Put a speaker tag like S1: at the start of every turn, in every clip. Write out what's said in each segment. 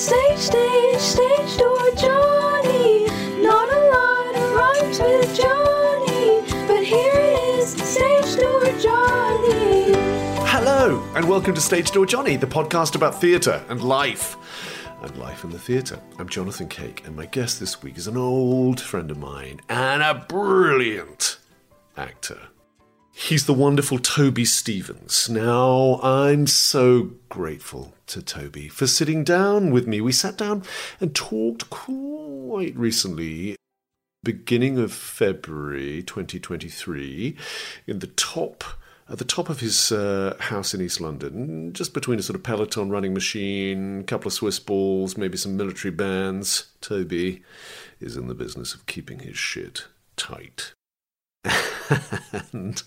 S1: Stage, stage, stage door Johnny. Not a lot rhymes with Johnny, but here it is, stage door Johnny.
S2: Hello, and welcome to Stage Door Johnny, the podcast about theatre and life. And life in the theatre. I'm Jonathan Cake, and my guest this week is an old friend of mine and a brilliant actor. He's the wonderful Toby Stephens. Now, I'm so grateful to Toby for sitting down with me. We sat down and talked quite recently, beginning of February 2023, in the top at the top of his uh, house in East London, just between a sort of Peloton running machine, a couple of Swiss balls, maybe some military bands. Toby is in the business of keeping his shit tight and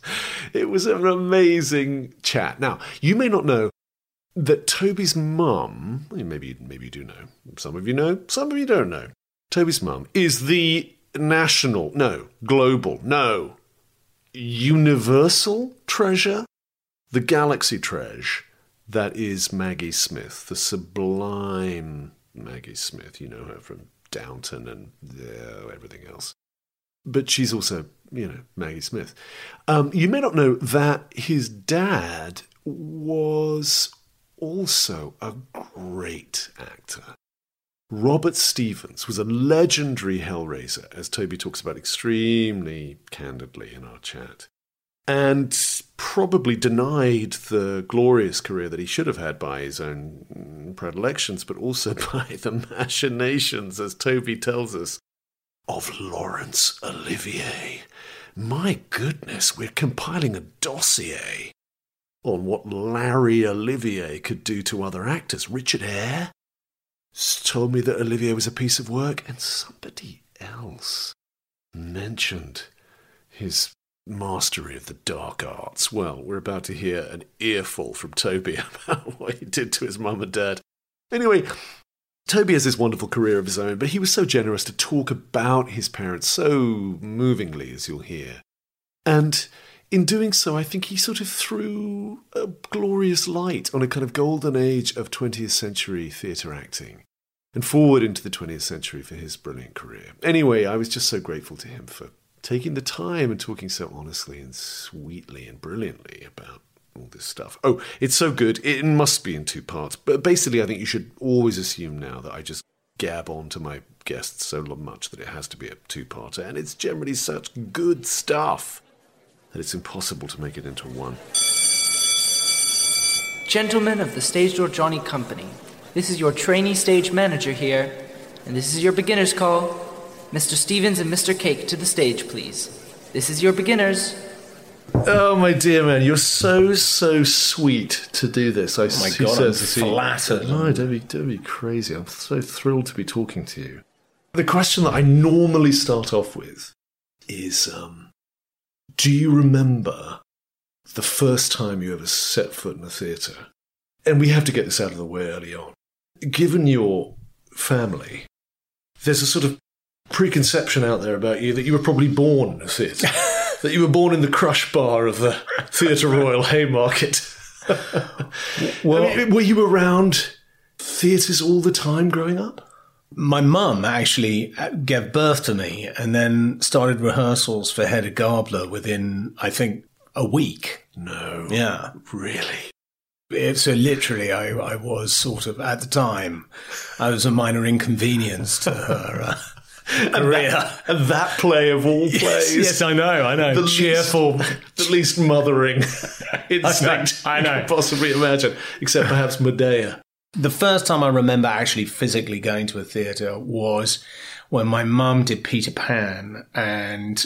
S2: it was an amazing chat. Now, you may not know that Toby's mum, maybe maybe you do know, some of you know, some of you don't know. Toby's mum is the national, no, global, no, universal treasure, the galaxy treasure that is Maggie Smith, the sublime Maggie Smith. You know her from Downton and uh, everything else but she's also, you know, Maggie Smith. Um, you may not know that his dad was also a great actor. Robert Stephens was a legendary Hellraiser, as Toby talks about extremely candidly in our chat, and probably denied the glorious career that he should have had by his own predilections, but also by the machinations, as Toby tells us, of Laurence Olivier. My goodness, we're compiling a dossier on what Larry Olivier could do to other actors. Richard Eyre told me that Olivier was a piece of work, and somebody else mentioned his mastery of the dark arts. Well, we're about to hear an earful from Toby about what he did to his mum and dad. Anyway, Toby has this wonderful career of his own, but he was so generous to talk about his parents so movingly, as you'll hear. And in doing so, I think he sort of threw a glorious light on a kind of golden age of 20th century theatre acting and forward into the 20th century for his brilliant career. Anyway, I was just so grateful to him for taking the time and talking so honestly and sweetly and brilliantly about all this stuff. Oh, it's so good. It must be in two parts. But basically, I think you should always assume now that I just gab on to my guests so much that it has to be a two parter. And it's generally such good stuff that it's impossible to make it into one.
S3: Gentlemen of the Stage Door Johnny Company, this is your trainee stage manager here, and this is your beginner's call. Mr. Stephens and Mr. Cake to the stage, please. This is your beginners.
S2: Oh, my dear man, you're so, so sweet to do this. I,
S4: Oh my God, I'm
S2: says to you.
S4: flattered.
S2: No, don't be, don't be crazy. I'm so thrilled to be talking to you. The question that I normally start off with is um, Do you remember the first time you ever set foot in a theatre? And we have to get this out of the way early on. Given your family, there's a sort of preconception out there about you that you were probably born in a theatre. that you were born in the crush bar of the Theatre Royal Haymarket.
S4: Well,
S2: I mean, were you around theatres all the time growing up?
S4: My mum actually uh, gave birth to me and then started rehearsals for Hedda Gabler within, I think, a week.
S2: No.
S4: Yeah.
S2: Really?
S4: So literally, I, I was sort of, at the time, I was a minor inconvenience to her. Uh, career.
S2: And that play of all plays.
S4: Yes, yes, I know, I know.
S2: The
S4: Cheerful.
S2: least, the least mothering instinct
S4: I know.
S2: you could possibly imagine, except perhaps Medea.
S4: The first time I remember actually physically going to a theatre was when my mum did Peter Pan, and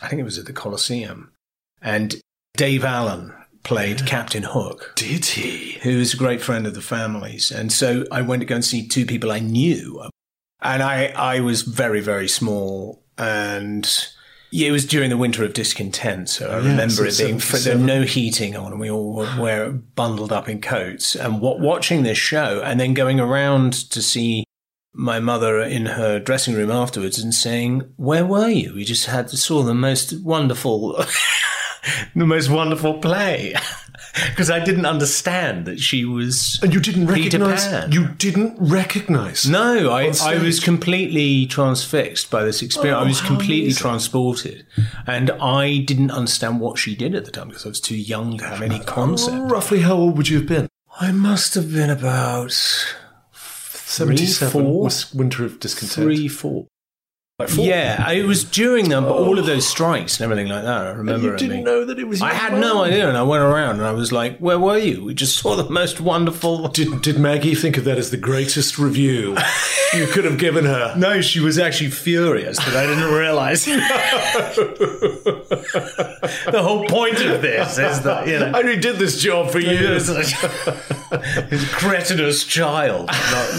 S4: I think it was at the Coliseum, and Dave Allen played Captain Hook.
S2: Did he?
S4: who was a great friend of the family's. And so I went to go and see two people I knew. And I, I was very, very small. And yeah, it was during the winter of discontent. So I remember it being, there
S2: 77.
S4: no heating on and we all were, bundled up in coats and wa watching this show and then going around to see my mother in her dressing room afterwards and saying, where were you? We just had saw the most wonderful, the most wonderful play. Because I didn't understand that she was.
S2: And you didn't recognize. You didn't recognize.
S4: No, I, I was completely transfixed by this experience. Oh, I
S2: Oh,
S4: was completely transported. And I didn't understand what she did at the time because I was too young to have any oh, concept.
S2: Roughly, how old would you have been?
S4: I must have been about
S2: Seventy-seven.
S4: four?
S2: was Winter of Discontent.
S4: three, four.
S2: Like?
S4: Yeah, it was during them, but all of those strikes and everything like that. I
S2: And
S4: remember
S2: you didn't
S4: being-
S2: know that it was.
S4: I had
S2: mum?
S4: no idea, and I went around and I was like, "Where were you? We just saw the most wonderful."
S2: Did, did Maggie think of that as the greatest review you could have given her?
S4: No, she was actually furious that I didn't realize. the whole point of this is that you know.
S2: I only did this job for you.
S4: His cretinous child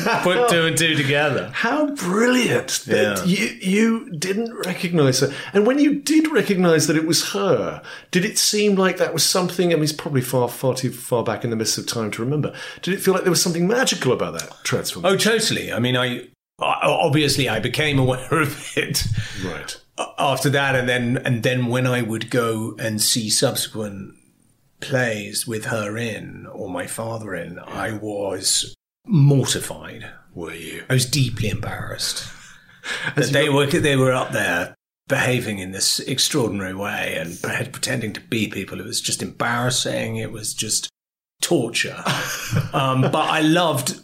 S4: not put two and two together.
S2: How brilliant that
S4: Yeah.
S2: you you didn't recognize her. And when you did recognize that it was her, did it seem like that was something? I mean, it's probably far far too far back in the mists of time to remember. Did it feel like there was something magical about that transformation?
S4: Oh, totally. I mean, I obviously I became aware of it
S2: right.
S4: after that, and then and then when I would go and see subsequent plays with her in or my father in, I was mortified.
S2: Were you?
S4: I was deeply embarrassed that they were they were up there behaving in this extraordinary way and pretending to be people. It was just embarrassing. It was just torture. um, but I loved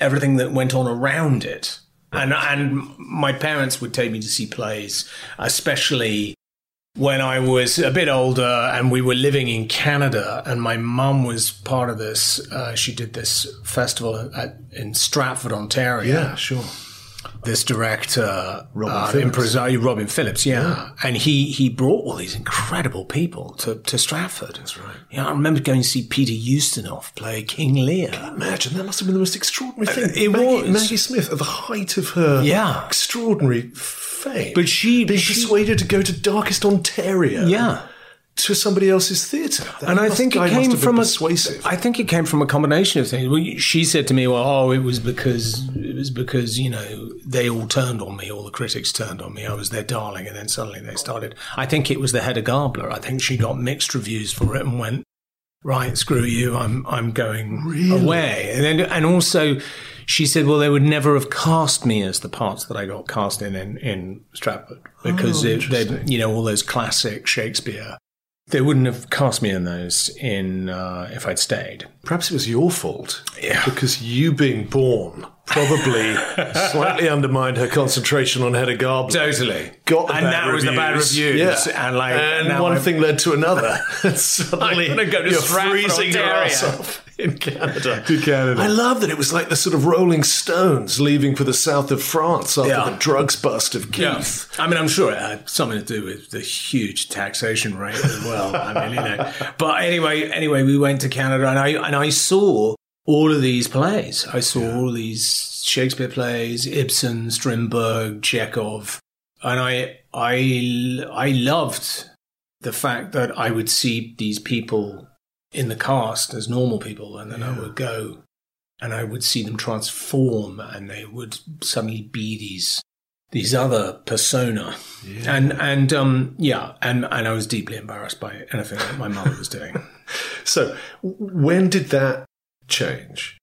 S4: everything that went on around it. And and my parents would take me to see plays, especially when I was a bit older and we were living in Canada, and my mum was part of this. Uh, she did this festival at, in Stratford, Ontario
S2: Yeah, sure.
S4: This director,
S2: Robin
S4: uh,
S2: Phillips.
S4: impresario Robin Phillips, yeah. and he he brought all these incredible people to, to Stratford. That's
S2: right.
S4: Yeah, I remember going to see Peter Ustinov play King Lear.
S2: Imagine that must have been the most extraordinary thing.
S4: it
S2: Maggie,
S4: was.
S2: Maggie Smith at the height of her
S4: Yeah.
S2: extraordinary fame.
S4: But she-
S2: being
S4: she-
S2: persuaded to go to darkest Ontario.
S4: Yeah.
S2: To somebody else's theatre.
S4: And I think it came from a.
S2: persuasive.
S4: I think it came from a combination of things. Well, she said to me, "Well, oh, it was because it was because you know they all turned on me. All the critics turned on me. I was their darling, and then suddenly they started. I think it was the Hedda Gabler. I think she got mixed reviews for it and went, right, screw you, I'm I'm going away. And then and also she said, well, they would never have cast me as the parts that I got cast in in, in Stratford because
S2: Oh,
S4: it, they, you know all those classic Shakespeare. They wouldn't have cast me in those in uh, if I'd stayed.
S2: Perhaps it was your fault.
S4: Yeah.
S2: Because you being born probably slightly undermined her concentration on Hedda Gabler.
S4: Totally.
S2: Got the
S4: And
S2: bad
S4: that was the bad reviews.
S2: Yeah.
S4: And, like,
S2: and one
S4: I'm-
S2: thing led to another. Suddenly
S4: go to
S2: you're
S4: Stratford,
S2: freezing your ass off in Canada.
S4: To Canada.
S2: I love that it was like the sort of Rolling Stones leaving for the south of France after
S4: Yeah.
S2: the drugs bust of Keith.
S4: I mean, I'm sure it had something to do with the huge taxation rate as well. I mean, you know. But anyway, anyway, we went to Canada and I and I saw all of these plays. I saw all these Shakespeare plays, Ibsen, Strindberg, Chekhov, and I I I loved the fact that I would see these people in the cast as normal people, and then I would go and I would see them transform, and they would suddenly be these these other persona, and and um yeah, and and I was deeply embarrassed by anything that my mother was doing.
S2: So, when did that change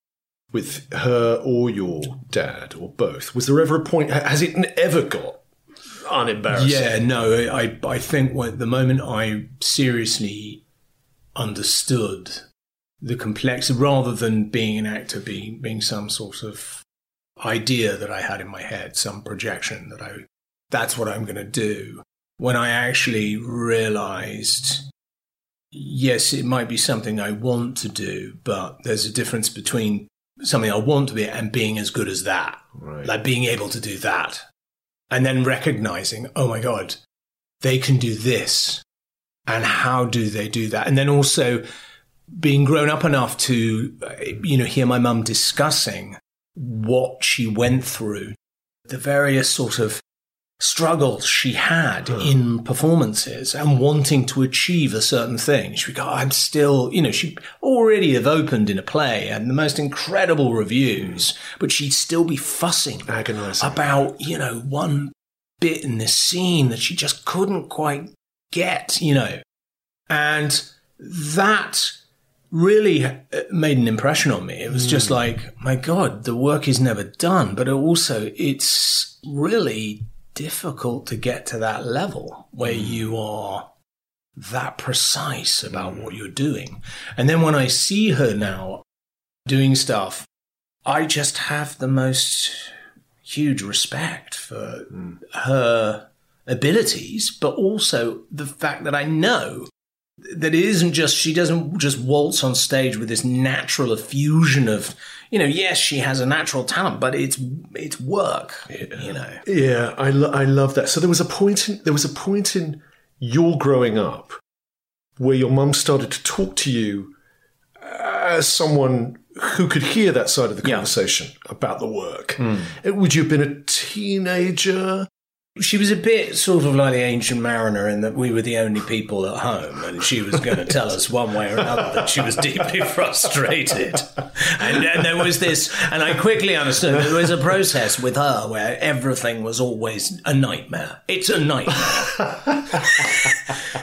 S2: with her or your dad or both? Was there ever a point? Has it ever got unembarrassing?
S4: Yeah, no, I I think when, the moment I seriously understood the complexity, rather than being an actor, being being some sort of idea that I had in my head, some projection that I that's what I'm going to do. When I actually realized, yes, it might be something I want to do, but there's a difference between something I want to be and being as good as that.
S2: Right.
S4: Like being able to do that. And then recognizing, oh my God, they can do this. And how do they do that? And then also being grown up enough to, you know, hear my mum discussing what she went through, the various sort of struggles she had hmm. in performances and wanting to achieve a certain thing. She would go, I'm still, you know, she already have opened in a play and the most incredible reviews, but she'd still be fussing
S2: Agonizing.
S4: about, you know, one bit in this scene that she just couldn't quite get, you know. And that really uh, made an impression on me. It was just hmm. like, my God, the work is never done, but also it's really difficult to get to that level where hmm. you are that precise about hmm. what you're doing. And then when I see her now doing stuff, I just have the most huge respect for her abilities, but also the fact that I know that it isn't just she doesn't just waltz on stage with this natural effusion of you know yes she has a natural talent but it's it's work you know
S2: Yeah, I, lo- I love that. So there was a point in there was a point in your growing up where your mum started to talk to you as someone who could hear that side of the
S4: Yeah.
S2: conversation about the work. Uh, Would you have been a teenager?
S4: She was a bit sort of like the ancient mariner in that we were the only people at home and she was going to tell us one way or another that she was deeply frustrated. And, and there was this and i quickly understood there was a process with her where everything was always a nightmare. It's a nightmare.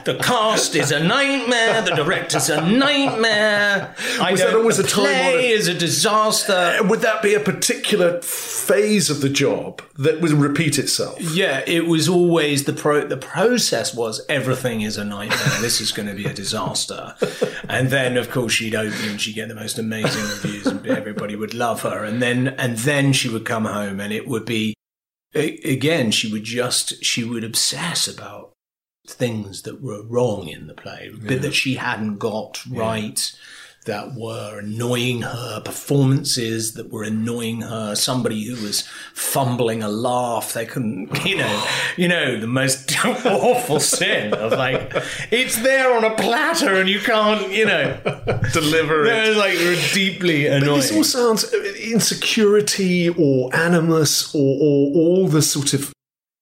S4: The cast is a nightmare. The director's a nightmare. I
S2: Was that always a time
S4: play is a disaster.
S2: Would that be a particular phase of the job that would repeat itself?
S4: Yeah, it was always the pro. The process was everything is a nightmare. this is going to be a disaster. And then, of course, she'd open and she'd get the most amazing reviews, and everybody would love her. And then, and then she would come home, and it would be again. She would just she would obsess about things that were wrong in the play, but that she hadn't got right. That were annoying her, performances that were annoying her, somebody who was fumbling a laugh, they couldn't, you know, you know, the most awful sin of like, it's there on a platter and you can't, you know,
S2: Deliver it.
S4: they're like deeply
S2: But
S4: annoying.
S2: this all sounds uh, insecurity or animus or, or all the sort of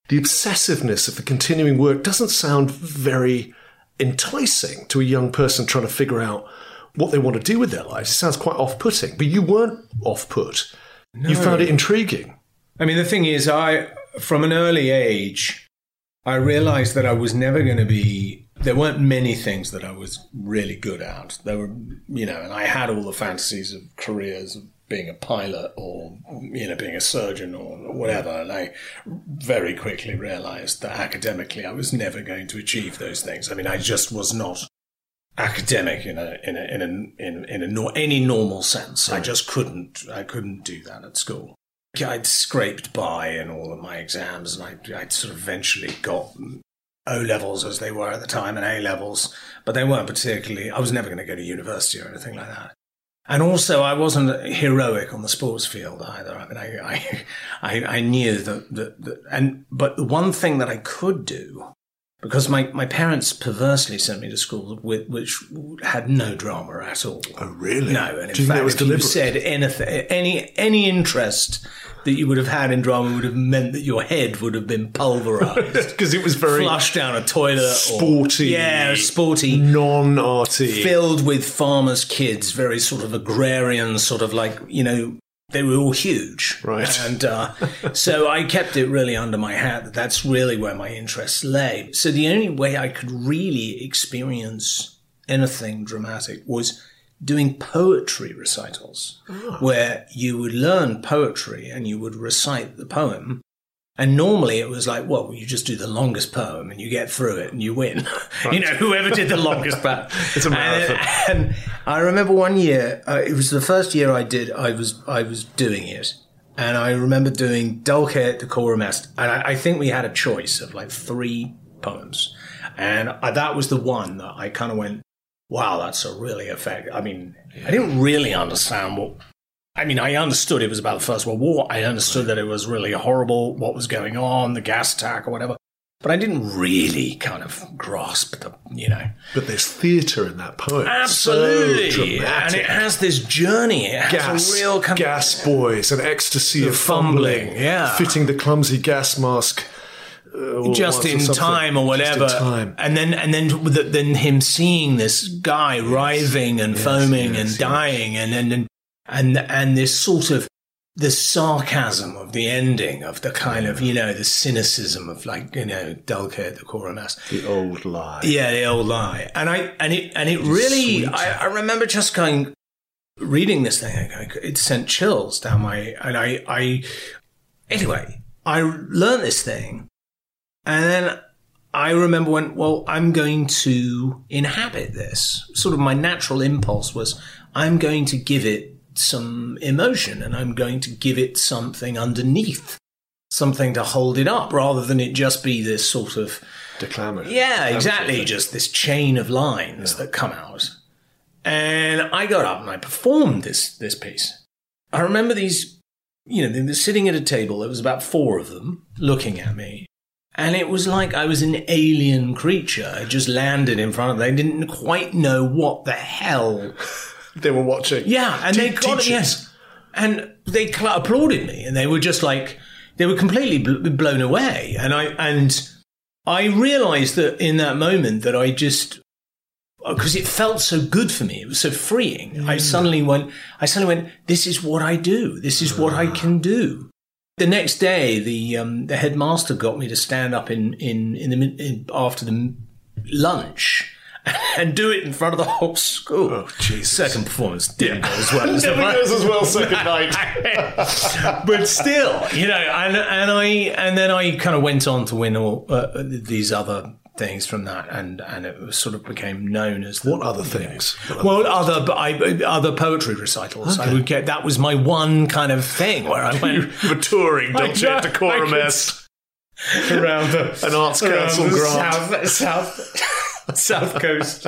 S2: the obsessiveness of the continuing work doesn't sound very enticing to a young person trying to figure out what they want to do with their lives. It sounds quite off-putting, but you weren't off-put. You found it intriguing.
S4: I mean, the thing is, I, from an early age, I realized that I was never going to be, there weren't many things that I was really good at. There were, you know, and I had all the fantasies of careers of being a pilot or, you know, being a surgeon or whatever. And I very quickly realized that academically I was never going to achieve those things. I mean, I just was not academic in a in a in a in, in a nor- any normal sense. I just couldn't I couldn't do that at school. I'd scraped by in all of my exams, and I'd, I'd sort of eventually got O levels as they were at the time and A levels, but they weren't particularly. I was never going to go to university or anything like that. And also, I wasn't heroic on the sports field either. I mean, I I, I, I knew that, that, that and but the one thing that I could do because my, my parents perversely sent me to school with, which had no drama at all.
S2: Oh, really?
S4: No, and in
S2: Do
S4: fact,
S2: that was
S4: if you said anything, any any interest that you would have had in drama would have meant that your head would have been pulverized,
S2: Because it was very
S4: flushed down a toilet, or-
S2: sporty,
S4: yeah, sporty,
S2: non-arty.
S4: filled with farmers' kids, very sort of agrarian, sort of like you know. They were all huge,
S2: Right.
S4: And uh, so I kept it really under my hat. That that's really where my interests lay. So the only way I could really experience anything dramatic was doing poetry recitals, where you would learn poetry and you would recite the poem. And normally it was like, well, you just do the longest poem and you get through it and you win. you know, whoever did the longest poem.
S2: It's a marathon.
S4: And, and I remember one year, uh, it was the first year I did, I was, I was doing it. And I remember doing Dulce Decorum Est, and I, I think we had a choice of like three poems, and I, that was the one that I kind of went, "Wow, that's a really effective." I mean, I didn't really understand what. I mean, I understood it was about the First World War. I understood that it was really horrible what was going on, the gas attack or whatever. But I didn't really kind of grasp the, you know.
S2: But there's theatre in that poem.
S4: Absolutely.
S2: So
S4: and it has this journey. It has
S2: gas,
S4: a real kind of
S2: gas boys, an ecstasy of
S4: fumbling,
S2: fumbling,
S4: yeah.
S2: fitting the clumsy gas mask uh,
S4: just in time or
S2: Just in
S4: whatever.
S2: time.
S4: And then and then then him seeing this guy writhing and foaming
S2: yes,
S4: and
S2: yes.
S4: dying and and and and and this sort of the sarcasm of the ending of the kind of you know the cynicism of like you know Dulce Decorum Est.
S2: The old lie.
S4: Yeah, the old lie. And I and it and it really. I, I remember just going reading this thing. It sent chills down my and I I anyway I learned this thing, and then I remember when well I'm going to inhabit this. Sort of my natural impulse was I'm going to give it some emotion and I'm going to give it something underneath. Something to hold it up rather than it just be this sort of
S2: Declamation.
S4: yeah, exactly. Just this chain of lines that come out. And I got up and I performed this this piece. I remember these, you know, they were sitting at a table. There was about four of them looking at me. And it was like I was an alien creature. I just landed in front of them. They didn't quite know what the hell.
S2: They were watching.
S4: Yeah, and they got it, yes. And they cl- applauded me, and they were just like they were completely bl- blown away. And I and I realised that in that moment that I just uh, because it felt so good for me, it was so freeing. I mm. suddenly went, I suddenly went, this is what I do. This is what I ah. can do. The next day, the um, the headmaster got me to stand up in in in the in, after the lunch. And do it in front of the whole school.
S2: Oh, Jesus.
S4: Second performance didn't go as well as
S2: Never goes as well second night.
S4: but still, you know, and and I and then I kind of went on to win all uh, these other things from that, and and it was sort of became known as the,
S2: What other things? What other
S4: Well, other I, other poetry recitals. I would get that was my one kind of thing where I went
S2: for touring, don't
S4: you,
S2: Decorum
S4: around the
S2: An Arts Council grant.
S4: south south south coast.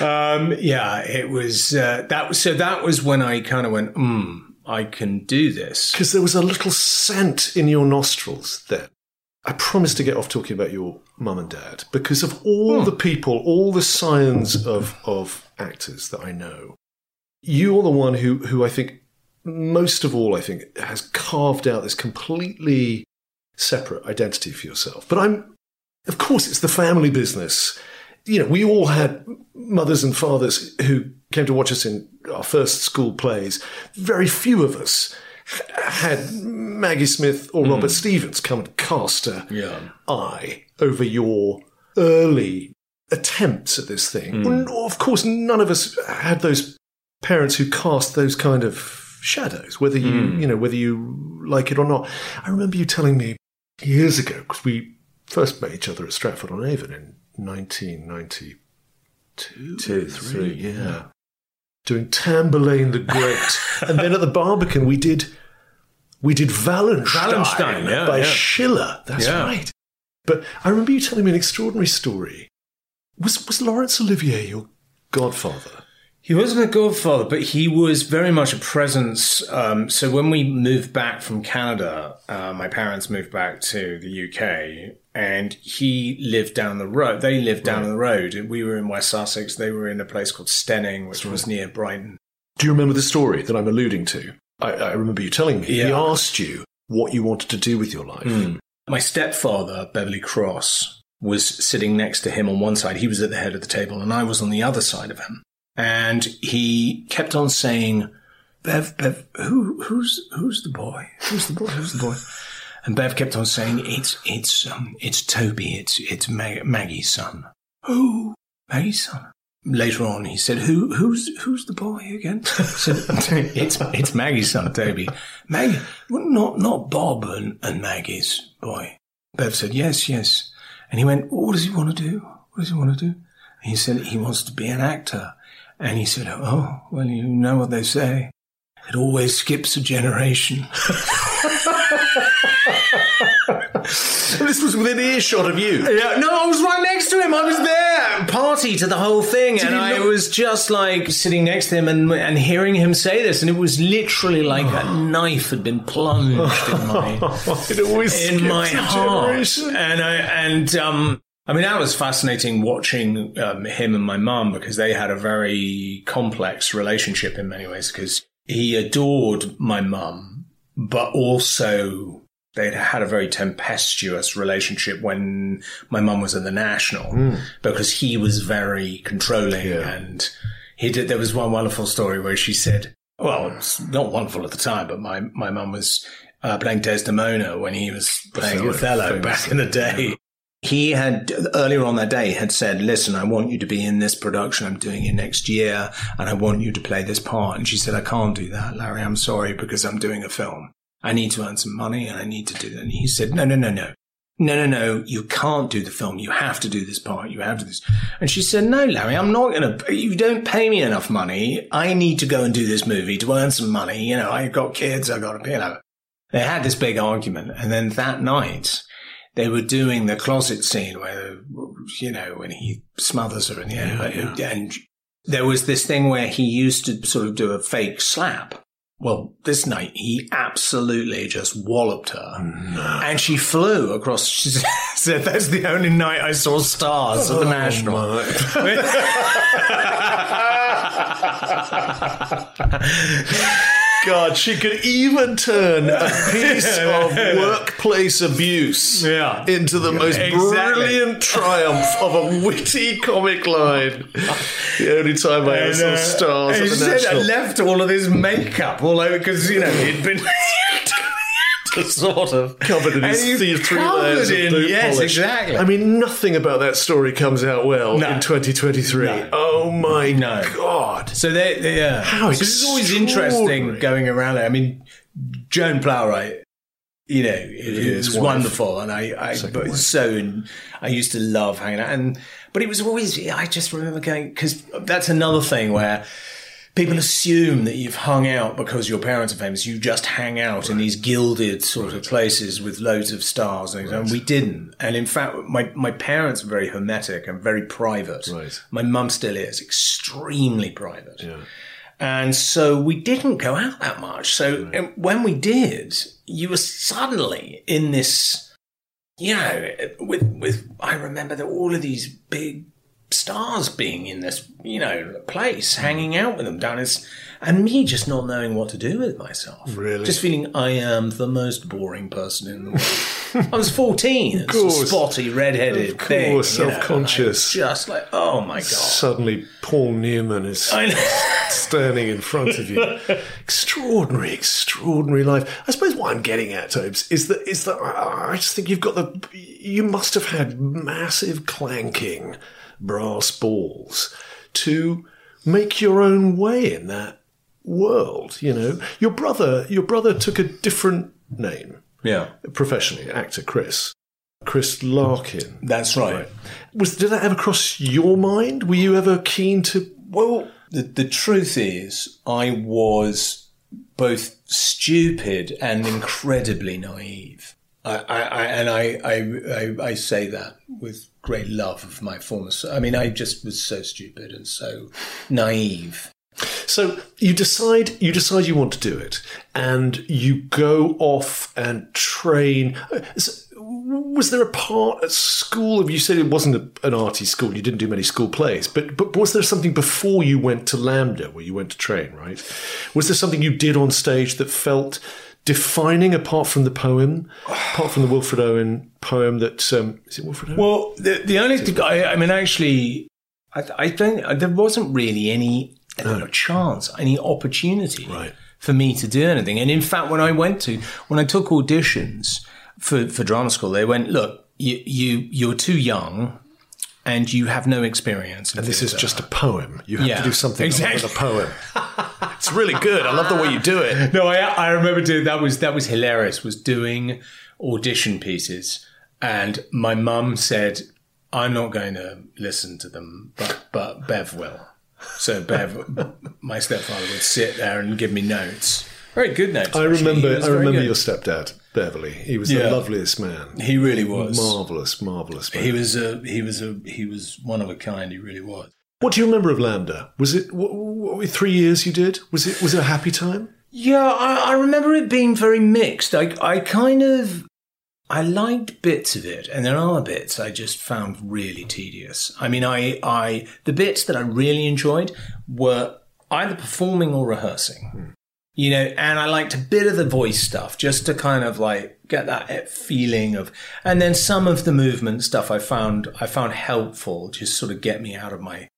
S4: Um, yeah, it was uh, that was so that was when I kind of went, hmm, I can do this.
S2: Because there was a little scent in your nostrils then. I promised to get off talking about your mum and dad because of all the people, all the scions of, of actors that I know. You're the one who, who I think, most of all, I think, has carved out this completely separate identity for yourself. But I'm, of course, it's the family business. You know, we all had mothers and fathers who came to watch us in our first school plays. Very few of us had Maggie Smith or hmm. Robert Stephens come and cast a
S4: Yeah.
S2: eye over your early attempts at this thing. Hmm. Well, of course, none of us had those parents who cast those kind of shadows, whether you, hmm. you know, whether you like it or not. I remember you telling me years ago, because we first met each other at Stratford on Avon in 1992,
S4: Two,
S2: three, yeah. Doing Tamburlaine the Great. and then at the Barbican, we did. We did Wallenstein,
S4: Wallenstein, yeah,
S2: by
S4: yeah.
S2: Schiller. That's
S4: Yeah.
S2: right. But I remember you telling me an extraordinary story. Was was Laurence Olivier your godfather?
S4: He wasn't a godfather, but he was very much a presence. Um, so when we moved back from Canada, uh, my parents moved back to the UK, and he lived down the road. They lived down the road, we were in West Sussex. They were in a place called Steyning, which was near Brighton.
S2: Do you remember the story that I'm alluding to? I, I remember you telling me. He asked you what you wanted to do with your life.
S4: My stepfather, Beverley Cross, was sitting next to him on one side. He was at the head of the table, and I was on the other side of him. And he kept on saying, "Bev, Bev, who, who's, who's the boy? Who's the boy? Who's the boy?" And Bev kept on saying, "It's, it's, um, it's Toby. It's, it's Mag- Maggie's son." Who? Maggie's son. Later on, he said, "Who, who's, who's the boy again?" Said, "It's, it's Maggie's son, Toby. Maggie, well, not, not Bob and, and Maggie's boy." Bev said, "Yes, yes." And he went, "What does he want to do? What does he want to do?" And he said, "He wants to be an actor." And he said, "Oh, well, you know what they say." It always skips a generation.
S2: this was within earshot of you.
S4: Yeah, no, I was right next to him. I was there, party to the whole thing, and I was just like sitting next to him and and hearing him say this, and it was literally like a knife had been plunged in my
S2: It always
S4: in my heart,
S2: generation.
S4: and I and um. I mean, that was fascinating watching um, him and my mum because they had a very complex relationship in many ways because he adored my mum, but also they'd had a very tempestuous relationship when my mum was at the National because he was very controlling
S2: Yeah.
S4: and he did. There was one wonderful story where she said, well, it's not wonderful at the time, but my, my mum was uh, playing Desdemona when he was playing
S2: Othello,
S4: Othello, back in the day. He had earlier on that day had said, "Listen, I want you to be in this production. I'm doing it next year, and I want you to play this part." And she said, "I can't do that, Larry. I'm sorry because I'm doing a film. I need to earn some money, and I need to do that." And he said, "No, no, no, no." No, no, no, you can't do the film. You have to do this part. You have to do this. And she said, no, Larry, I'm not going to, you don't pay me enough money. I need to go and do this movie to earn some money. You know, I've got kids. I've got to, you. They had this big argument. And then that night, they were doing the closet scene where, you know, when he smothers her in the end. And there was this thing where he used to sort of do a fake slap. Well, this night he absolutely just walloped her, and she flew across. She said, "That's the only night I saw stars at the oh, National."
S2: God, she could even turn a piece of workplace abuse
S4: Yeah.
S2: into the most
S4: Exactly.
S2: brilliant triumph of a witty comic line. The only time I ever saw
S4: uh,
S2: stars
S4: and
S2: at
S4: she said I left all of his makeup all over because you know he'd been sort of
S2: Covered in
S4: And
S2: his three, layers of
S4: in-
S2: boot
S4: yes,
S2: polish.
S4: exactly.
S2: I mean, nothing about that story comes out well
S4: No.
S2: in 2023.
S4: No.
S2: Oh my
S4: No.
S2: God.
S4: So they, they yeah.
S2: How
S4: so it's always interesting going around there. I mean, Joan Plowright, you know, it, it was
S2: wife.
S4: wonderful, and I, I but
S2: wife.
S4: so I used to love hanging out, and but it was always I just remember going because that's another thing where. People assume that you've hung out because your parents are famous. You just hang out in these gilded sort of places with loads of stars, and, and we didn't. And in fact, my, my parents were very hermetic and very private.
S2: Right.
S4: My mum still is extremely private.
S2: Yeah.
S4: And so we didn't go out that much. So when we did, you were suddenly in this, you know, with, with, I remember that all of these big stars being in this, you know, place, hanging out with them down and me just not knowing what to do with myself.
S2: Really?
S4: Just feeling I am the most boring person in the world. I was 14. Of
S2: course.
S4: spotty, redheaded
S2: Of
S4: thing.
S2: course,
S4: you know,
S2: self-conscious.
S4: Just like, oh my God.
S2: Suddenly, Paul Newman is standing in front of you. extraordinary, extraordinary life. I suppose what I'm getting at, Tobes, is that is that I just think you've got the you must have had massive clanking brass balls to make your own way in that world. You know, your brother, your brother took a different name
S4: Yeah.
S2: professionally, actor Chris. Chris Larkin.
S4: That's right.
S2: Was did that ever cross your mind? Were you ever keen to?
S4: Well, the, the truth is, I was both stupid and incredibly naive. I, I, I and I, I, I, I say that with great love of my former. I mean, I just was so stupid and so naive.
S2: So you decide you decide you want to do it, and you go off and train. Was there a part at school? Of you said it wasn't a, an arty school. You didn't do many school plays, but but was there something before you went to LAMDA where you went to train? Right? Was there something you did on stage that felt defining apart from the poem, apart from the Wilfred Owen poem? That um, is it Wilfred Owen?
S4: Well, the, the only thing, I, I mean, actually, I, I don't, there wasn't really any uh, chance, any opportunity
S2: Right.
S4: for me to do anything. And in fact, when I went to, when I took auditions for, for drama school, they went, look, you, you, you're too young and you have no experience.
S2: and this is
S4: theatre."
S2: just a poem. You have
S4: Yeah,
S2: to do something
S4: exactly.
S2: with a poem. it's really good. I love the way you do it.
S4: No, I, I remember doing that was that was hilarious. Was doing audition pieces, and my mum said, "I'm not going to listen to them, but but Bev will." So Bev, my stepfather would sit there and give me notes. Very good notes.
S2: I
S4: actually.
S2: Remember. I remember your stepdad, Beverley. He was
S4: Yeah.
S2: the loveliest man.
S4: He really was.
S2: marvelous, marvelous man.
S4: He was a he was a he was one of a kind. He really was.
S2: What do you remember of LAMDA? Was it what, what, three years you did? Was it was it a happy time?
S4: Yeah, I, I remember it being very mixed. I I kind of I liked bits of it, and there are bits I just found really tedious. I mean, I I the bits that I really enjoyed were either performing or rehearsing. Hmm. You know, and I liked a bit of the voice stuff just to kind of like get that feeling of, and then some of the movement stuff I found I found helpful, just sort of get me out of my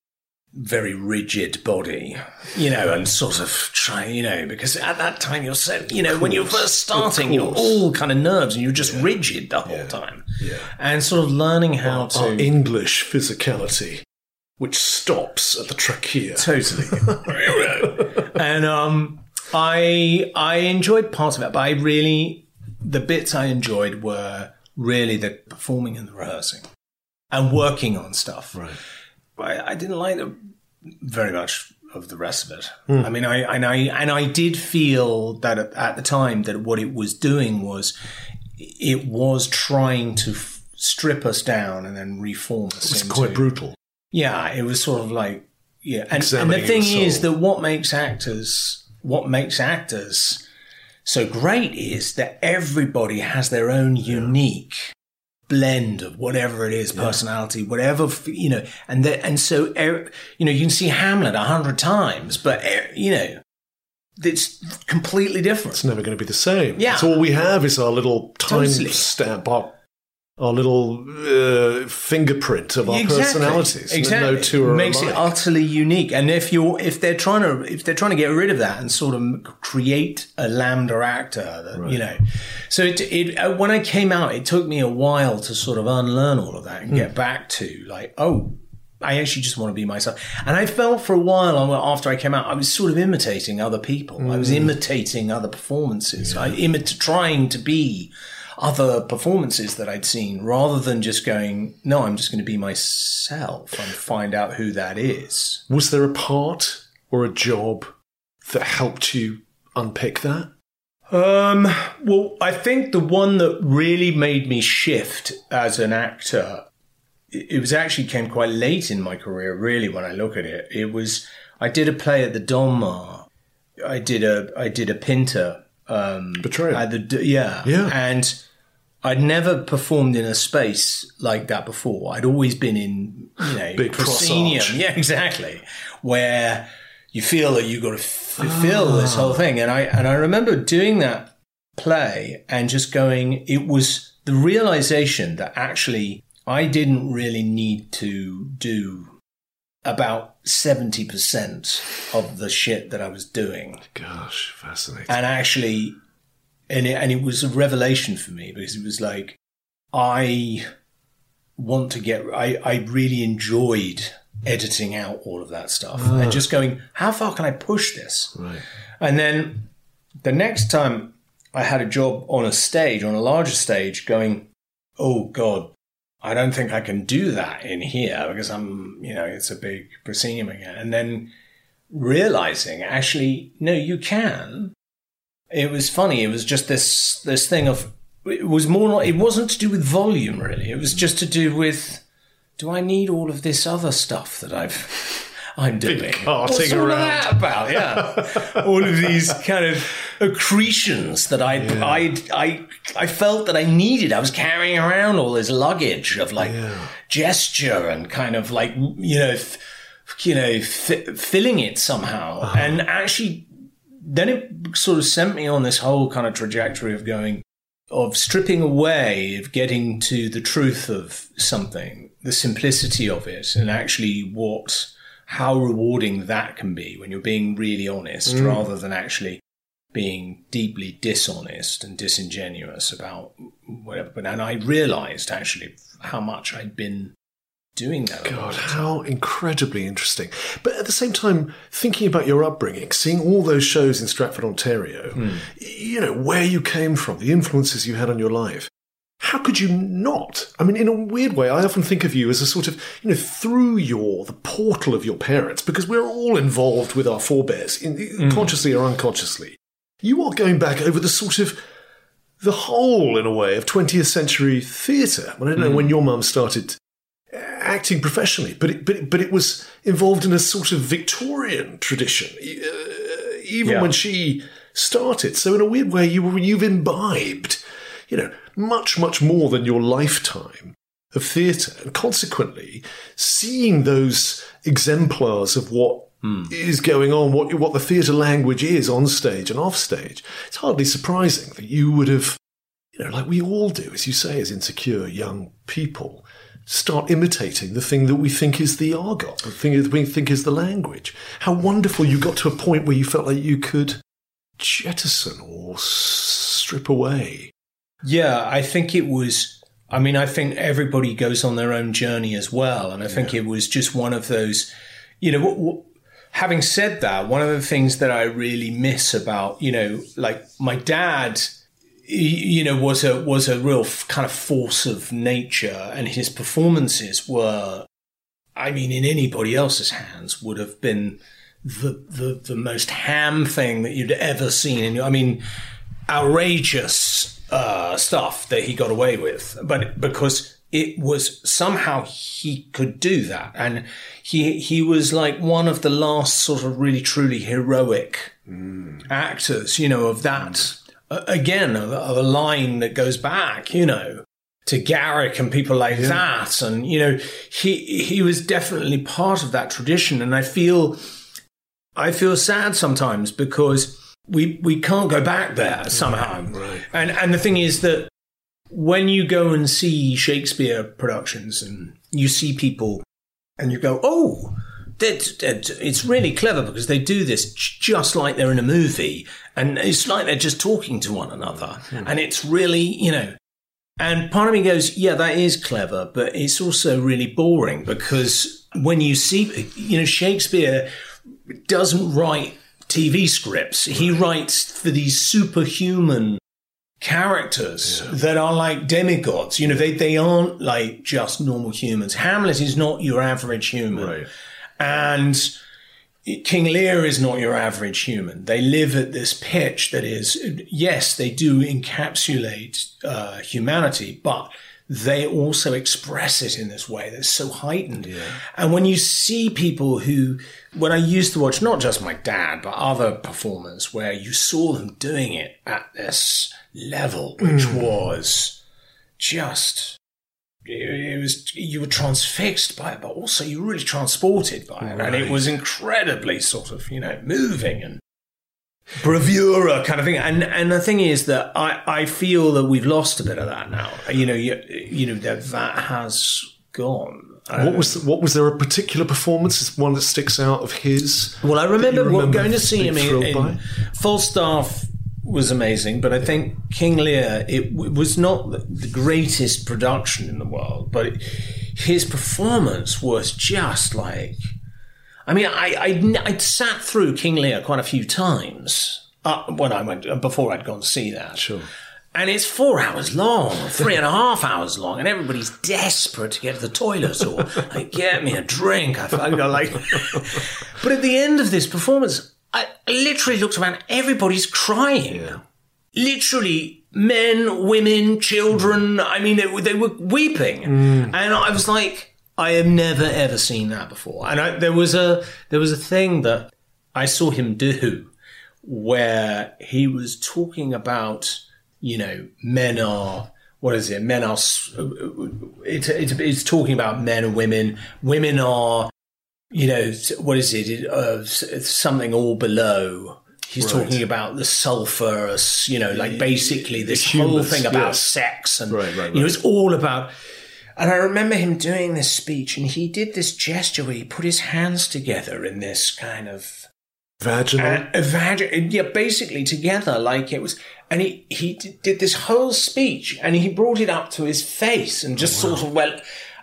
S4: very rigid body, you know, and sort of try, you know, because at that time you're so, you know, when you're first starting, you're all kind of nerves and you're just rigid the whole time. Yeah. And sort of learning how to.
S2: Our English physicality, which stops at the trachea.
S4: Totally. and um, I I enjoyed parts of it, but I really the bits I enjoyed were really the performing and the rehearsing and working on stuff.
S2: Right.
S4: I, I didn't like the, very much of the rest of it. Hmm. I mean, I and I and I did feel that at, at the time that what it was doing was it was trying to f- strip us down and then reform us.
S2: It's quite brutal.
S4: yeah, it was sort of like yeah, and, and the thing is that what makes actors what makes actors so great is that everybody has their own unique blend of whatever it is, personality, whatever you know, and that and so you know you can see Hamlet a hundred times, but you know it's completely different.
S2: It's never going to be the same.
S4: Yeah.
S2: So all we have is our little time
S4: Totally.
S2: stamp, our, our little uh, fingerprint of our personalities. and
S4: Exactly.
S2: No two are
S4: makes
S2: alike.
S4: it utterly unique. And if you're if they're trying to if they're trying to get rid of that and sort of create a LAMDA actor, that, you know, so it, it uh, when I came out, it took me a while to sort of unlearn all of that and
S2: Hmm.
S4: get back to like, oh. I actually just want to be myself. And I felt for a while after I came out, I was sort of imitating other people. I was imitating other performances. I imit- trying to be other performances that I'd seen rather than just going, no, I'm just going to be myself and find out who that is.
S2: Was there a part or a job that helped you unpick that?
S4: Um, well, I think the one that really made me shift as an actor, it was actually came quite late in my career, really, when I look at it. It was, I did a play at the Donmar. I did a, I did a Pinter, um,
S2: Betrayal.
S4: at the, yeah.
S2: Yeah.
S4: And I'd never performed in a space like that before. I'd always been in, you know,
S2: Big
S4: proscenium. Yeah, exactly. Where you feel that you've got to f- fill ah. this whole thing. And I, and I remember doing that play and just going, it was the realization that actually I didn't really need to do about 70% of the shit that I was doing
S2: Gosh, fascinating.
S4: and actually and it, and it was a revelation for me because it was like i want to get i i really enjoyed editing out all of that stuff and ah. just going how far can i push this?
S2: Right.
S4: and then the next time i had a job on a stage on a larger stage going oh god i don't think i can do that in here because i'm you know it's a big proscenium again. And then realizing actually no you can it was funny. It was just this this thing of it was more. Not, it wasn't to do with volume really. It was just to do with do I need all of this other stuff that I've I'm doing? What's all
S2: around.
S4: that about? Yeah, all of these kind of accretions that I I I I felt that I needed. I was carrying around all this luggage of like gesture and kind of like you know. F- you know, f- filling it somehow, uh-huh. and actually then it sort of sent me on this whole kind of trajectory of going, of stripping away, of getting to the truth of something, the simplicity of it, and actually what, how rewarding that can be when you're being really honest mm. rather than actually being deeply dishonest and disingenuous about whatever. But and I realized actually how much I'd been doing that.
S2: God, how incredibly interesting. But at the same time, thinking about your upbringing, seeing all those shows in Stratford, Ontario,
S4: Hmm.
S2: you know, where you came from, the influences you had on your life, how could you not? I mean, in a weird way, I often think of you as a sort of, you know, through your, the portal of your parents, because we're all involved with our forebears, in, consciously or unconsciously. You are going back over the sort of, the whole, in a way, of 20th century theatre. I don't know when your mum started acting professionally, but it, but it, but it was involved in a sort of Victorian tradition, uh, even
S4: Yeah.
S2: when she started. So in a weird way, you you've imbibed, you know, much much more than your lifetime of theatre, and consequently, seeing those exemplars of what is going on, what what the theatre language is on stage and off stage, it's hardly surprising that you would have you know, like we all do, as you say, as insecure young people, start imitating the thing that we think is the argot, the thing that we think is the language. How wonderful you got to a point where you felt like you could jettison or strip away.
S4: Yeah, I think it was. I mean, I think everybody goes on their own journey as well, and I think it was just one of those. You know, w- w- having said that, one of the things that I really miss about you know, like my dad, you know, was a was a real f- kind of force of nature, and his performances were, I mean, in anybody else's hands would have been the the the most ham thing that you'd ever seen. And I mean, outrageous uh, stuff that he got away with, but because it was somehow he could do that, and he he was like one of the last sort of really truly heroic actors, you know, of that uh, again of, of a line that goes back, you know. To Garrick and people like that, and you know, he he was definitely part of that tradition, and I feel I feel sad sometimes because we we can't go back there somehow.
S2: right.
S4: And and the thing is that when you go and see Shakespeare productions and you see people and you go, oh, it's really clever because they do this just like they're in a movie, and it's like they're just talking to one another, hmm. and it's really you know. And part of me goes, yeah, that is clever, but it's also really boring because when you see, you know, Shakespeare doesn't write TV scripts. He writes for these superhuman characters that are like demigods. You know, they, they aren't like just normal humans. Hamlet is not your average human.
S2: Right.
S4: And King Lear is not your average human. They live at this pitch that is, yes, they do encapsulate uh, humanity, but they also express it in this way that's so heightened. And when you see people who, when I used to watch not just my dad, but other performers where you saw them doing it at this level, which was just it was you were transfixed by it, but also you were really transported by it, and it was incredibly sort of you know moving and bravura kind of thing. And and the thing is that I I feel that we've lost a bit of that now. You know you you know that that has gone.
S2: What was uh, what was there a particular performance, one that sticks out of his?
S4: Well, I remember, what- going to see him in, in? Falstaff was amazing, but I think King Lear it w- was not the- greatest production in the world, but it, his performance was just like. I mean, I I I'd sat through King Lear quite a few times uh, when I went before I'd gone to see that.
S2: Sure.
S4: And it's four hours long, three and a half hours long, and everybody's desperate to get to the toilet or like, get me a drink. I you like. but at the end of this performance, I literally looked around. Everybody's crying. Literally, men, women, children. Mm. I mean, they, they were weeping, mm. and I was like, I have never ever seen that before. And I, there was a there was a thing that I saw him do where he was talking about, you know, men are, what is it? Men are, it's, it's, it's talking about men and women. Women are, you know, what is it? uh, something all below. He's
S2: Right.
S4: talking about the sulfurous, you know, like basically this whole thing about sex and,
S2: Right, right,
S4: you know, it's all about, and I remember him doing this speech and he did this gesture where he put his hands together in this kind of,
S2: Vaginal.
S4: imagine, yeah, basically together, like it was, and he he d- did this whole speech, and he brought it up to his face, and just sort of well,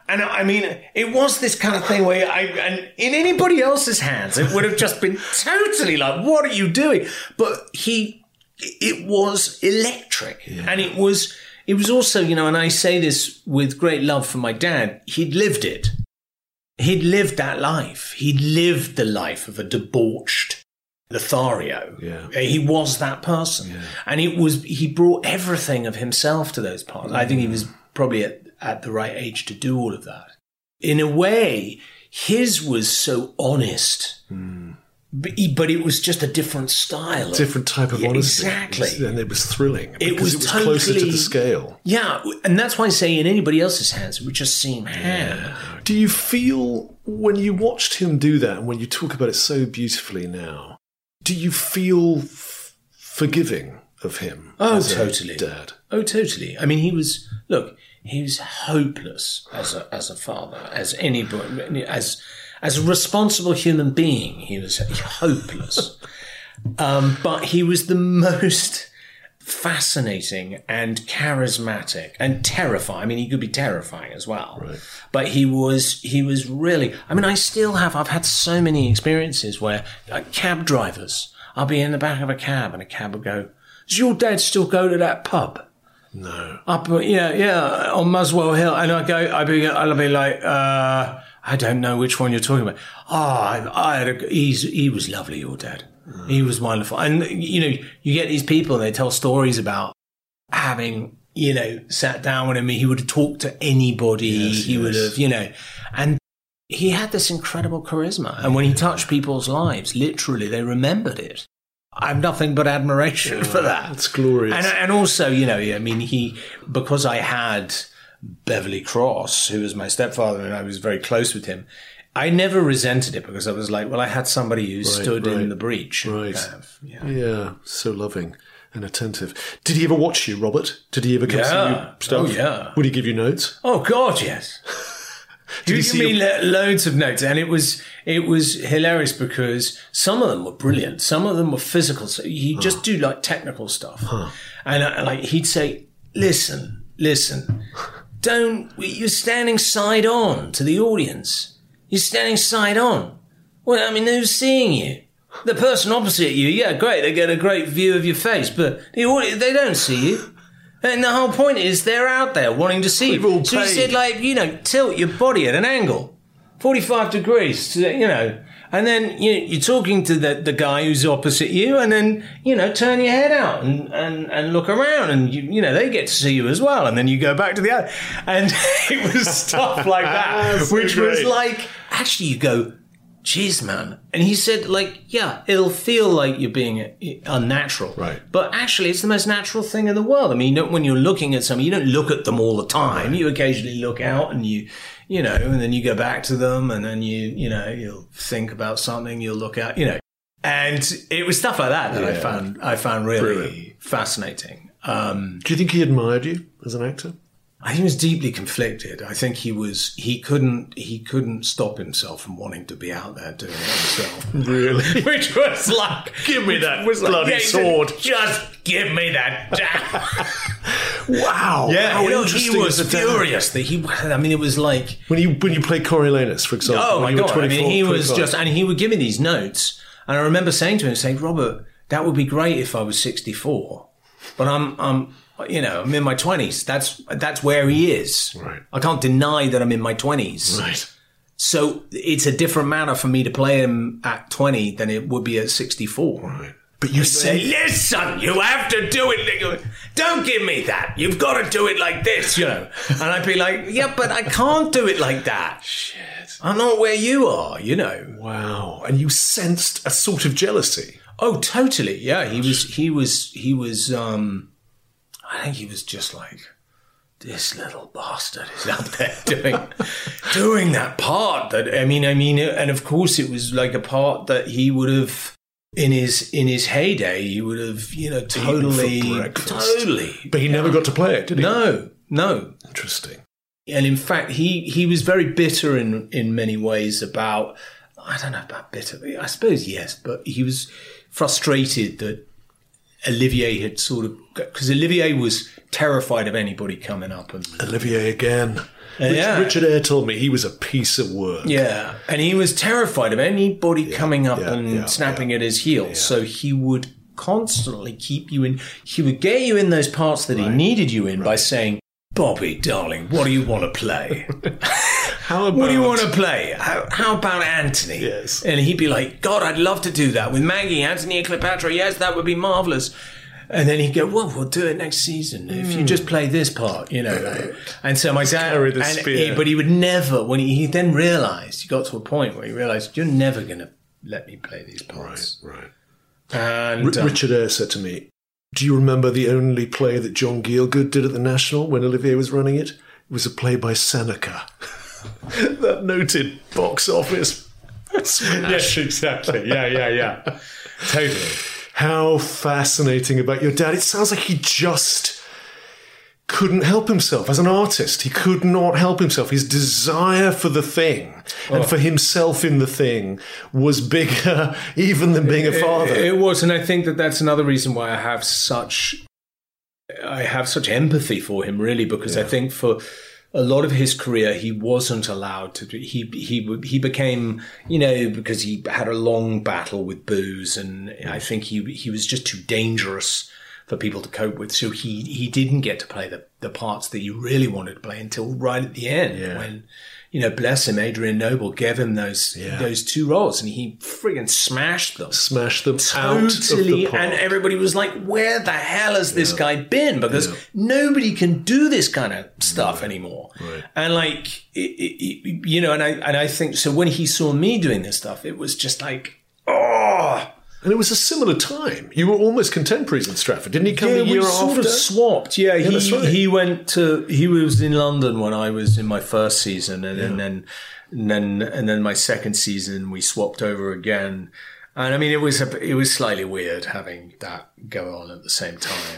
S4: and I mean, it was this kind of thing where I, and in anybody else's hands, it would have just been totally like, what are you doing? But he, it was electric, and it was. it was also, you know, and I say this with great love for my dad, he'd lived it. He'd lived that life. He'd lived the life of a debauched Lothario.
S2: Yeah.
S4: He was that person. And it was, he brought everything of himself to those parts. I think he was probably at, at the right age to do all of that. In a way, his was so honest. Hmm. But, but it was just a different style. of-
S2: Different type of
S4: Yeah,
S2: honesty.
S4: Exactly.
S2: And it was thrilling.
S4: It was
S2: it was closer to the scale.
S4: Yeah, and that's why I say in anybody else's hands, it would just seem ham.
S2: Do you feel when you watched him do that and when you talk about it so beautifully now, do you feel f- forgiving of him?
S4: Oh, totally.
S2: Dad.
S4: Oh, totally. I mean, he was look. He was hopeless as a as a father, as anybody, as as a responsible human being. He was hopeless. um, but he was the most fascinating and charismatic and terrifying. I mean, he could be terrifying as well. But he was he was really. I mean, I still have. I've had so many experiences where like, cab drivers. I'll be in the back of a cab and a cab will go. Does your dad still go to that pub?
S2: No.
S4: Up, yeah, yeah, on Muswell Hill, and I go, I'll be, I'll be like, uh, I don't know which one you're talking about. Oh, I, I had a, he's, he was lovely, your dad. He was wonderful, and you know, you get these people, and they tell stories about having, you know, sat down with him. He would have talked to anybody.
S2: Yes,
S4: he would have, you know, and he had this incredible charisma, and when he touched people's lives, literally, they remembered it. I have nothing but admiration for that.
S2: It's glorious.
S4: And, and also, you know, I mean, he, because I had Beverley Cross, who was my stepfather, and I was very close with him, I never resented it because I was like, well, I had somebody who stood
S2: right.
S4: in the breach.
S2: Right.
S4: kind of, yeah.
S2: yeah, so loving and attentive. Did he ever watch you, Robert? Did he ever come
S4: Yeah.
S2: see you stuff?
S4: Oh, yeah.
S2: Would he give you notes?
S4: Oh God, yes.
S2: Did he
S4: you
S2: see
S4: give me
S2: your-
S4: loads of notes, and it was it was hilarious because some of them were brilliant, some of them were physical. So he'd just do like technical stuff, and uh, like he'd say, "Listen, listen, don't you're standing side on to the audience. You're standing side on. Well, I mean, who's seeing you?" The person opposite you, yeah, great. They get a great view of your face, but the audience, they don't see you. And the whole point is they're out there wanting to see
S2: We've all
S4: you. So he said, like, you know, tilt your body at an angle, 45 degrees, to, you know, and then you, you're talking to the, the guy who's opposite you, and then, you know, turn your head out and, and, and look around, and, you, you know, they get to see you as well. And then you go back to the other. And it was stuff like that,
S2: So
S4: which was like, actually, you go, Jeez, man. And he said, like, yeah, it'll feel like you're being unnatural.
S2: Right.
S4: But actually, it's the most natural thing in the world. I mean, you when you're looking at something, you don't look at them all the time. You occasionally look out and you, you know, and then you go back to them and then you, you know, you'll think about something, you'll look out, you know. And it was stuff like that that I found, I found really
S2: Brilliant.
S4: fascinating. Um,
S2: Do you think he admired you as an actor?
S4: I think he was deeply conflicted. I think he was he couldn't he couldn't stop himself from wanting to be out there doing it himself.
S2: Really?
S4: Which was like,
S2: Give me that
S4: was like,
S2: bloody
S4: yeah,
S2: sword.
S4: Just give me that.
S2: Wow.
S4: yeah,
S2: How
S4: you know, he was
S2: is the dad?
S4: furious that he. I mean, it was like,
S2: When you when you played Coriolanus, for example.
S4: oh my god! I mean,
S2: 24,
S4: he was just, and he would give me these notes, and I remember saying to him, saying, Robert, that would be great if I was sixty four, but I'm I'm. You know, I'm in my twenties. That's that's where he is.
S2: Right.
S4: I can't deny that I'm in my twenties.
S2: Right.
S4: So it's a different manner for me to play him at 20 than it would be at 64.
S2: Right. But you
S4: Say, listen, you have to do it. Don't give me that. You've got to do it like this, you know. And I'd be like, yeah, but I can't do it like that. Shit. I'm not where you are, you know.
S2: Wow. And you sensed a sort of jealousy.
S4: Oh, totally. Yeah, he was. He was. He was. Um, I think he was just like this little bastard is out there doing doing that part. That I mean, I mean, and of course, it was like a part that he would have in his in his heyday. He would have, you know, totally, totally.
S2: But he never got to play it, did he?
S4: No, no.
S2: Interesting.
S4: And in fact, he he was very bitter in in many ways about. I don't know about bitter. I suppose yes, but he was frustrated that Olivier had sort of because Olivier was terrified of anybody coming up and
S2: Olivier again. Uh, Rich-
S4: yeah.
S2: Richard Eyre told me he was a piece of work.
S4: yeah, and he was terrified of anybody coming up
S2: yeah,
S4: and
S2: yeah,
S4: snapping at his heels. So he would constantly keep you in. He would get you in those parts that he needed you in by saying, "Bobby, darling, what do you want to play?
S2: How about
S4: what do you want to play? How, how about Antony?"
S2: Yes.
S4: and he'd be like, "God, I'd love to do that with Maggie, Antony, and Cleopatra. Yes, that would be marvelous." And then he'd go, "Well, we'll do it next season if you just play this part, you know." And so my dad,
S2: carry the
S4: and
S2: spear.
S4: he- but he would never. When he, he then realised, he got to a point where he realised, "You're never going to let me play these parts."
S2: Right.
S4: And
S2: R-
S4: um,
S2: Richard Eyre said to me, Do you remember the only play that John Gielgud did at the National when Olivier was running it? It was a play by Seneca. that noted box office. smash.
S4: yes, exactly. Yeah, yeah, yeah. totally.
S2: How fascinating about your dad. It sounds like he just couldn't help himself as an artist. He could not help himself. His desire for the thing and oh. for himself in the thing was bigger even than being a father.
S4: It, it was, and I think that that's another reason why I have such, I have such empathy for him, really, because I think for a lot of his career he wasn't allowed to. do- He he he became, you know, because he had a long battle with booze, and I think he he was just too dangerous for people to cope with. So he he didn't get to play the the parts that he really wanted to play until right at the end when. You know, bless him. Adrian Noble gave him those those two roles, and he friggin' smashed them.
S2: Smashed them out of
S4: totally
S2: the park.
S4: and everybody was like where the hell has this guy been? Because nobody can do this kind of stuff anymore. And like it, it- you know and i and i think so when he saw me doing this stuff it was just like oh
S2: And it was a similar time. You were almost contemporaries in Stratford. Didn't he come
S4: yeah,
S2: the year
S4: we
S2: after?
S4: sort of swapped. Yeah, he
S2: right.
S4: he went to he was in London when I was in my first season, and, and then and then and then my second season we swapped over again. And I mean, it was a, it was slightly weird having that go on at the same time.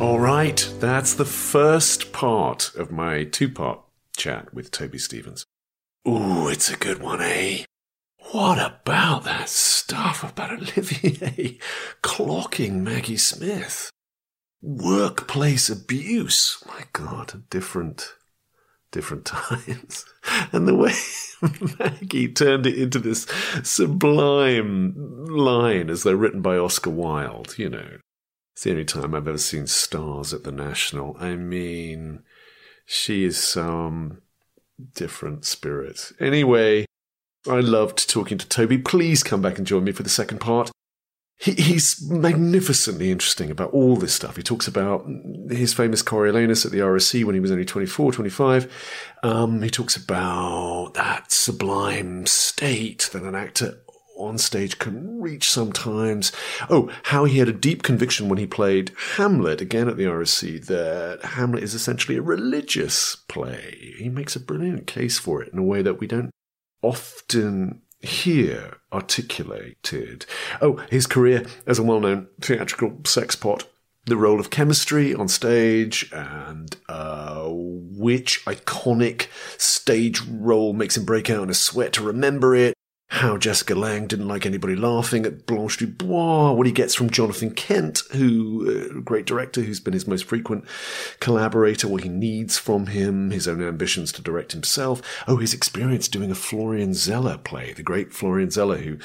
S2: All right, that's the first part of my two part chat with Toby Stephens. Ooh, it's a good one, eh? What about that stuff about Olivier clocking Maggie Smith? Workplace abuse. My God, different, different times. And the way Maggie turned it into this sublime line as though written by Oscar Wilde, you know. It's the only time I've ever seen stars at the National. I mean, she is some different spirit. Anyway, I loved talking to Toby. Please come back and join me for the second part. He, he's magnificently interesting about all this stuff. He talks about his famous Coriolanus at the RSC when he was only 24, 25. Um, he talks about that sublime state that an actor on stage can reach sometimes. Oh, how he had a deep conviction when he played Hamlet again at the RSC that Hamlet is essentially a religious play. He makes a brilliant case for it in a way that we don't often hear articulated. Oh, his career as a well known theatrical sexpot. The role of chemistry on stage and uh, which iconic stage role makes him break out in a sweat to remember it. How Jessica Lange didn't like anybody laughing at Blanche Dubois, what he gets from Jonathan Kent, who, uh, great director who's been his most frequent collaborator, what he needs from him, his own ambitions to direct himself. Oh, his experience doing a Florian Zeller play, the great Florian Zeller who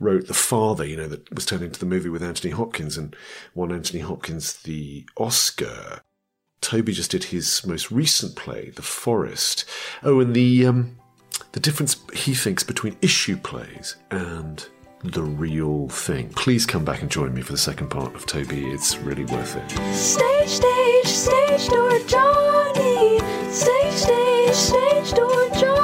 S2: wrote The Father, you know, that was turned into the movie with Anthony Hopkins and won Anthony Hopkins the Oscar. Toby just did his most recent play, The Forest. Oh, and the um, the difference he thinks between issue plays and the real thing. Please come back and join me for the second part of Toby. It's really worth it.
S1: Stage, stage, stage door Johnny. Stage, stage, stage door Johnny.